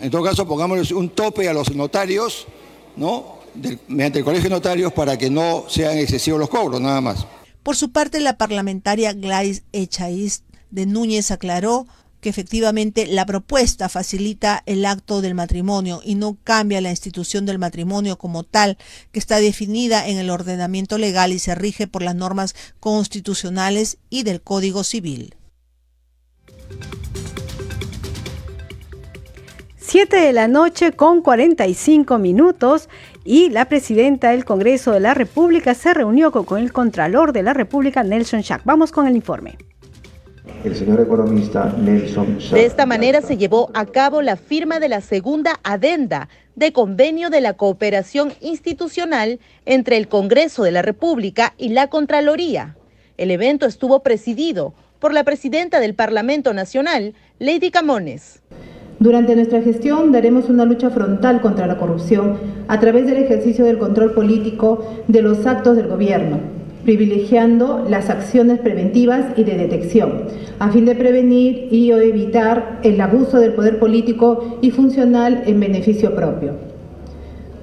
en todo caso pongámosle un tope a los notarios, ¿no? mediante el Colegio de Notarios para que no sean excesivos los cobros, nada más. Por su parte, la parlamentaria Gladys Echaíz de Núñez aclaró que efectivamente la propuesta facilita el acto del matrimonio y no cambia la institución del matrimonio como tal, que está definida en el ordenamiento legal y se rige por las normas constitucionales y del Código Civil. Siete de la noche con 45 minutos y la presidenta del Congreso de la República se reunió con el Contralor de la República, Nelson Schack. Vamos con el informe el señor economista Nelson De esta manera se llevó a cabo la firma de la segunda adenda de convenio de la cooperación institucional entre el Congreso de la República y la Contraloría. El evento estuvo presidido por la presidenta del Parlamento Nacional, Lady Camones. Durante nuestra gestión daremos una lucha frontal contra la corrupción a través del ejercicio del control político de los actos del gobierno privilegiando las acciones preventivas y de detección, a fin de prevenir y evitar el abuso del poder político y funcional en beneficio propio.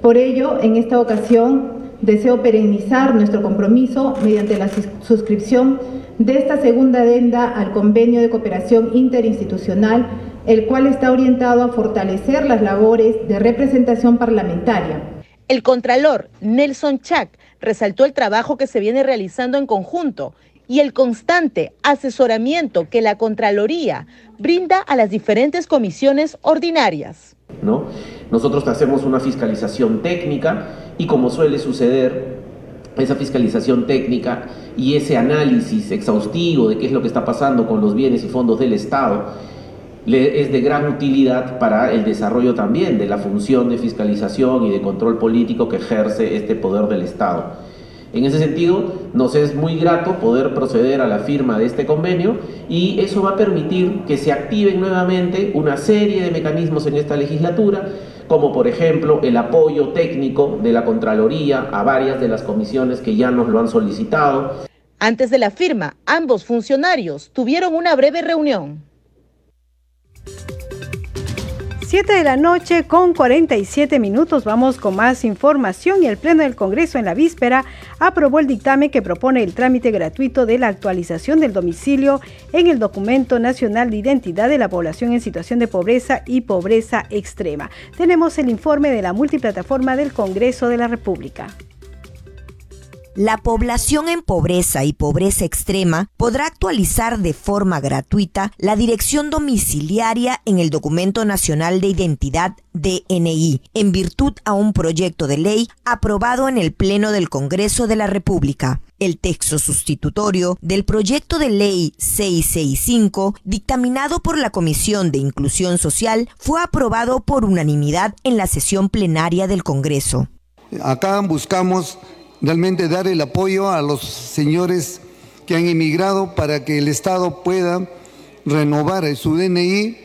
Por ello, en esta ocasión, deseo perennizar nuestro compromiso mediante la suscripción de esta segunda adenda al convenio de cooperación interinstitucional, el cual está orientado a fortalecer las labores de representación parlamentaria. El Contralor Nelson Chac resaltó el trabajo que se viene realizando en conjunto y el constante asesoramiento que la Contraloría brinda a las diferentes comisiones ordinarias. ¿No? Nosotros hacemos una fiscalización técnica y como suele suceder, esa fiscalización técnica y ese análisis exhaustivo de qué es lo que está pasando con los bienes y fondos del Estado es de gran utilidad para el desarrollo también de la función de fiscalización y de control político que ejerce este poder del Estado. En ese sentido, nos es muy grato poder proceder a la firma de este convenio y eso va a permitir que se activen nuevamente una serie de mecanismos en esta legislatura, como por ejemplo el apoyo técnico de la Contraloría a varias de las comisiones que ya nos lo han solicitado. Antes de la firma, ambos funcionarios tuvieron una breve reunión. 7 de la noche con 47 minutos vamos con más información y el Pleno del Congreso en la víspera aprobó el dictamen que propone el trámite gratuito de la actualización del domicilio en el Documento Nacional de Identidad de la Población en Situación de Pobreza y Pobreza Extrema. Tenemos el informe de la multiplataforma del Congreso de la República. La población en pobreza y pobreza extrema podrá actualizar de forma gratuita la dirección domiciliaria en el Documento Nacional de Identidad DNI, en virtud a un proyecto de ley aprobado en el Pleno del Congreso de la República. El texto sustitutorio del proyecto de ley 665, dictaminado por la Comisión de Inclusión Social, fue aprobado por unanimidad en la sesión plenaria del Congreso. Acá buscamos realmente dar el apoyo a los señores que han emigrado para que el Estado pueda renovar su DNI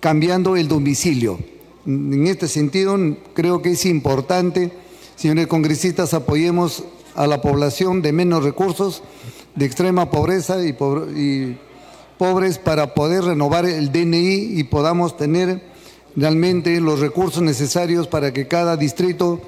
cambiando el domicilio. En este sentido, creo que es importante, señores congresistas, apoyemos a la población de menos recursos, de extrema pobreza y, y pobres para poder renovar el DNI y podamos tener realmente los recursos necesarios para que cada distrito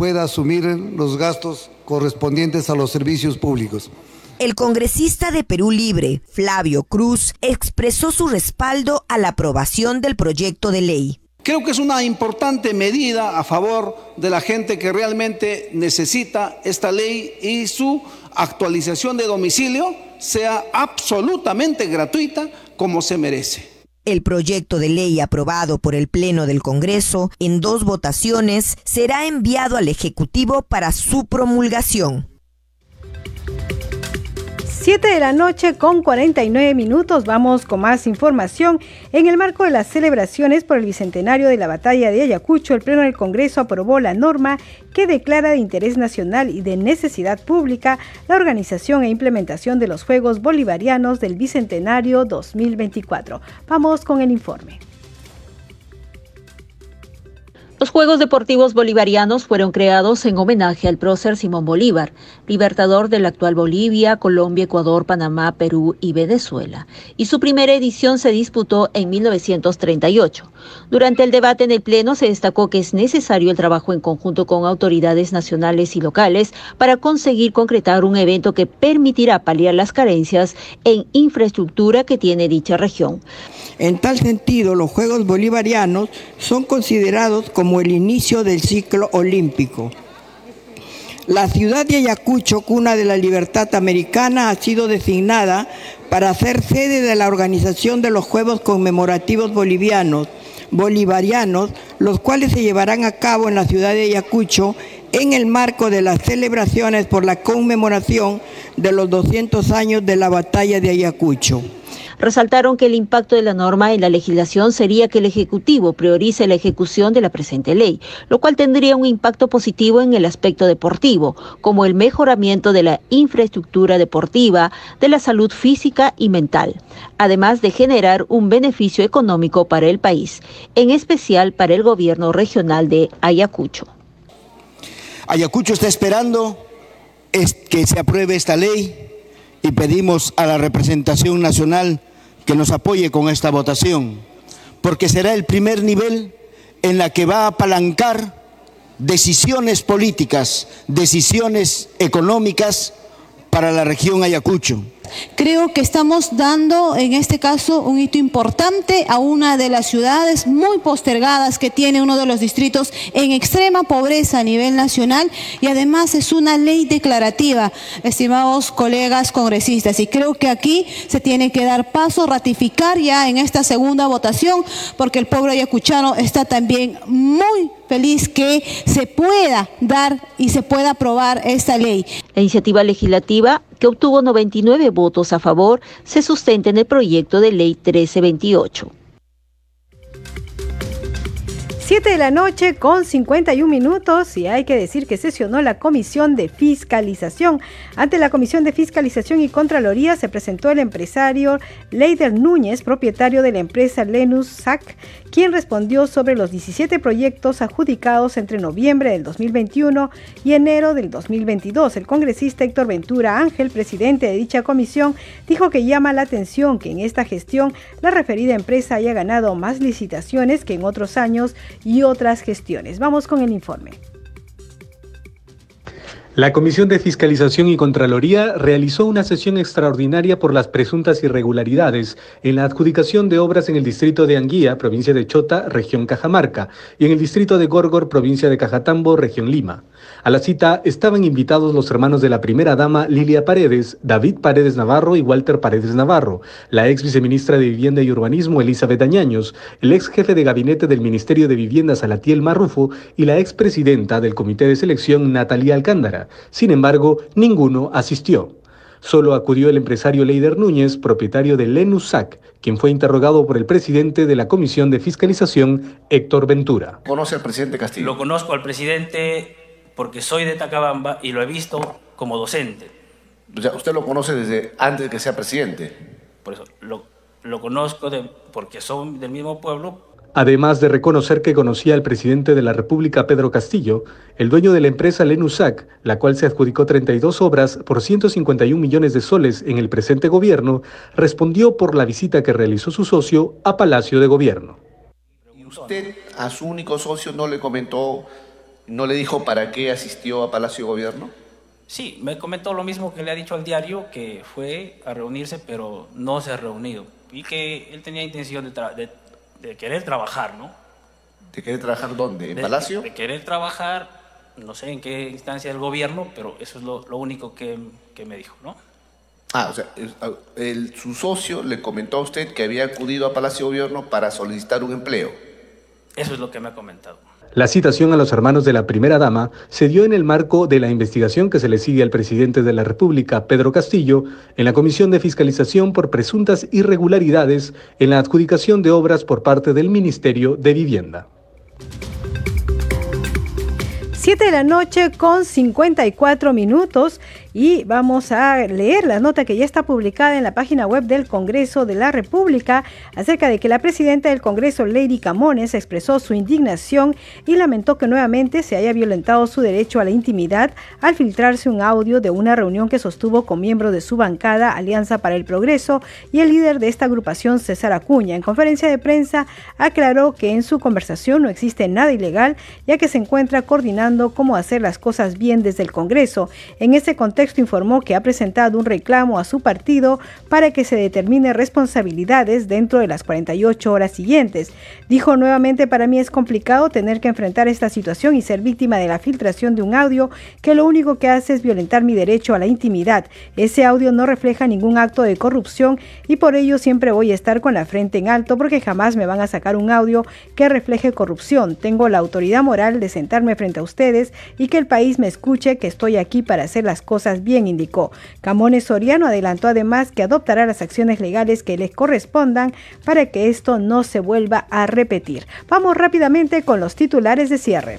pueda asumir los gastos correspondientes a los servicios públicos. El congresista de Perú Libre, Flavio Cruz, expresó su respaldo a la aprobación del proyecto de ley. Creo que es una importante medida a favor de la gente que realmente necesita esta ley y su actualización de domicilio sea absolutamente gratuita como se merece. El proyecto de ley aprobado por el Pleno del Congreso en dos votaciones será enviado al Ejecutivo para su promulgación. 7 de la noche con 49 minutos vamos con más información. En el marco de las celebraciones por el bicentenario de la batalla de Ayacucho, el Pleno del Congreso aprobó la norma que declara de interés nacional y de necesidad pública la organización e implementación de los Juegos Bolivarianos del Bicentenario 2024. Vamos con el informe. Los Juegos Deportivos Bolivarianos fueron creados en homenaje al prócer Simón Bolívar, libertador de la actual Bolivia, Colombia, Ecuador, Panamá, Perú y Venezuela, y su primera edición se disputó en 1938. Durante el debate en el Pleno se destacó que es necesario el trabajo en conjunto con autoridades nacionales y locales para conseguir concretar un evento que permitirá paliar las carencias en infraestructura que tiene dicha región. En tal sentido, los Juegos Bolivarianos son considerados como el inicio del ciclo olímpico. La ciudad de Ayacucho, cuna de la libertad americana, ha sido designada para ser sede de la organización de los Juegos Conmemorativos Bolivianos, bolivarianos, los cuales se llevarán a cabo en la ciudad de Ayacucho en el marco de las celebraciones por la conmemoración de los 200 años de la batalla de Ayacucho. Resaltaron que el impacto de la norma en la legislación sería que el Ejecutivo priorice la ejecución de la presente ley, lo cual tendría un impacto positivo en el aspecto deportivo, como el mejoramiento de la infraestructura deportiva, de la salud física y mental, además de generar un beneficio económico para el país, en especial para el gobierno regional de Ayacucho. Ayacucho está esperando que se apruebe esta ley y pedimos a la representación nacional que nos apoye con esta votación, porque será el primer nivel en la que va a apalancar decisiones políticas, decisiones económicas para la región Ayacucho. Creo que estamos dando en este caso un hito importante a una de las ciudades muy postergadas que tiene uno de los distritos en extrema pobreza a nivel nacional y además es una ley declarativa, estimados colegas congresistas. Y creo que aquí se tiene que dar paso, ratificar ya en esta segunda votación, porque el pueblo ayacuchano está también muy feliz que se pueda dar y se pueda aprobar esta ley. La iniciativa legislativa que obtuvo 99 votos a favor, se sustenta en el proyecto de ley 1328. 7 de la noche con 51 minutos y hay que decir que sesionó la Comisión de Fiscalización. Ante la Comisión de Fiscalización y Contraloría se presentó el empresario Leider Núñez, propietario de la empresa Lenus SAC, quien respondió sobre los 17 proyectos adjudicados entre noviembre del 2021 y enero del 2022. El congresista Héctor Ventura Ángel, presidente de dicha comisión, dijo que llama la atención que en esta gestión la referida empresa haya ganado más licitaciones que en otros años y otras gestiones. Vamos con el informe. La Comisión de Fiscalización y Contraloría realizó una sesión extraordinaria por las presuntas irregularidades en la adjudicación de obras en el distrito de Anguía, provincia de Chota, región Cajamarca, y en el distrito de Gorgor, provincia de Cajatambo, región Lima. A la cita estaban invitados los hermanos de la primera dama Lilia Paredes, David Paredes Navarro y Walter Paredes Navarro, la ex viceministra de Vivienda y Urbanismo Elizabeth Añaños, el ex jefe de gabinete del Ministerio de Vivienda Salatiel Marrufo y la ex presidenta del Comité de Selección Natalia Sin embargo, ninguno asistió. Solo acudió el empresario Leider Núñez, propietario de Lenusac, quien fue interrogado por el presidente de la Comisión de Fiscalización, Héctor Ventura. ¿Conoce al presidente Castillo? Lo conozco al presidente porque soy de Tacabamba y lo he visto como docente. ¿Usted lo conoce desde antes de que sea presidente? Por eso, lo, lo conozco de, porque son del mismo pueblo. Además de reconocer que conocía al presidente de la República, Pedro Castillo, el dueño de la empresa Lenusac, la cual se adjudicó 32 obras por 151 millones de soles en el presente gobierno, respondió por la visita que realizó su socio a Palacio de Gobierno. ¿Y usted a su único socio no le comentó ¿No le dijo para qué asistió a Palacio de Gobierno? Sí, me comentó lo mismo que le ha dicho al diario, que fue a reunirse, pero no se ha reunido. Y que él tenía intención de, de, querer trabajar, ¿no? ¿De querer trabajar dónde? ¿En Palacio? De querer trabajar, no sé en qué instancia del gobierno, pero eso es lo, lo único que, que, me dijo, ¿no? Ah, o sea, el, su socio le comentó a usted que había acudido a Palacio de Gobierno para solicitar un empleo. Eso es lo que me ha comentado. La citación a los hermanos de la primera dama se dio en el marco de la investigación que se le sigue al presidente de la República, Pedro Castillo, en la Comisión de Fiscalización por presuntas irregularidades en la adjudicación de obras por parte del Ministerio de Vivienda. 7 de la noche con 54 minutos y vamos a leer la nota que ya está publicada en la página web del Congreso de la República acerca de que la presidenta del Congreso, Lady Camones, expresó su indignación y lamentó que nuevamente se haya violentado su derecho a la intimidad al filtrarse un audio de una reunión que sostuvo con miembros de su bancada Alianza para el Progreso y el líder de esta agrupación, César Acuña. En conferencia de prensa aclaró que en su conversación no existe nada ilegal, ya que se encuentra coordinando cómo hacer las cosas bien desde el Congreso. En ese contexto informó que ha presentado un reclamo a su partido para que se determine responsabilidades dentro de las 48 horas siguientes. Dijo nuevamente, para mí es complicado tener que enfrentar esta situación y ser víctima de la filtración de un audio que lo único que hace es violentar mi derecho a la intimidad. Ese audio no refleja ningún acto de corrupción y por ello siempre voy a estar con la frente en alto porque jamás me van a sacar un audio que refleje corrupción. Tengo la autoridad moral de sentarme frente a ustedes y que el país me escuche que estoy aquí para hacer las cosas bien, indicó. Camones Soriano adelantó además que adoptará las acciones legales que les correspondan para que esto no se vuelva a repetir. Vamos rápidamente con los titulares de cierre.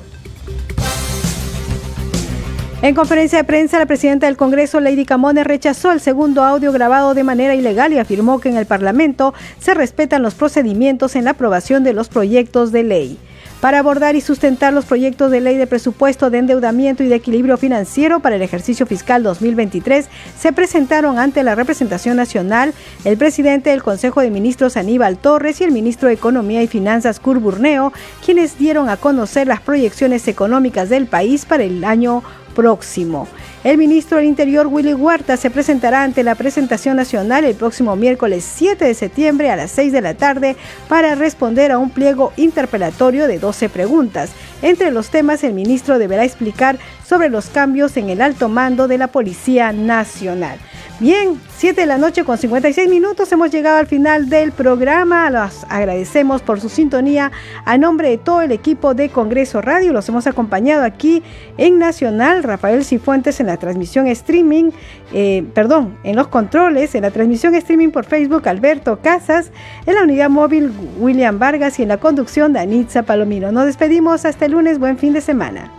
En conferencia de prensa, la presidenta del Congreso, Lady Camones, rechazó el segundo audio grabado de manera ilegal y afirmó que en el Parlamento se respetan los procedimientos en la aprobación de los proyectos de ley para abordar y sustentar los proyectos de ley de presupuesto de endeudamiento y de equilibrio financiero para el ejercicio fiscal 2023, se presentaron ante la representación nacional el presidente del Consejo de Ministros Aníbal Torres y el ministro de Economía y Finanzas Cur Burneo, quienes dieron a conocer las proyecciones económicas del país para el año próximo. El ministro del Interior, Willy Huerta, se presentará ante la presentación nacional el próximo miércoles 7 de septiembre a las 6 de la tarde para responder a un pliego interpelatorio de 12 preguntas. Entre los temas, el ministro deberá explicar sobre los cambios en el alto mando de la Policía Nacional. Bien, 7 de la noche con 56 minutos hemos llegado al final del programa. Los agradecemos por su sintonía. A nombre de todo el equipo de Congreso Radio, los hemos acompañado aquí en Nacional. Rafael Cifuentes en la transmisión streaming, eh, perdón, en los controles, en la transmisión streaming por Facebook, Alberto Casas, en la unidad móvil William Vargas y en la conducción Danitza Palomino. Nos despedimos hasta el lunes. Buen fin de semana.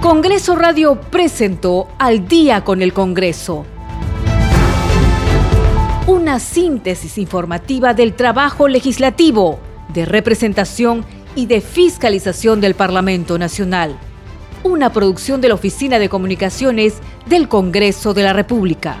Congreso Radio presentó Al día con el Congreso. Una síntesis informativa del trabajo legislativo, de representación y de fiscalización del Parlamento Nacional. Una producción de la Oficina de Comunicaciones del Congreso de la República.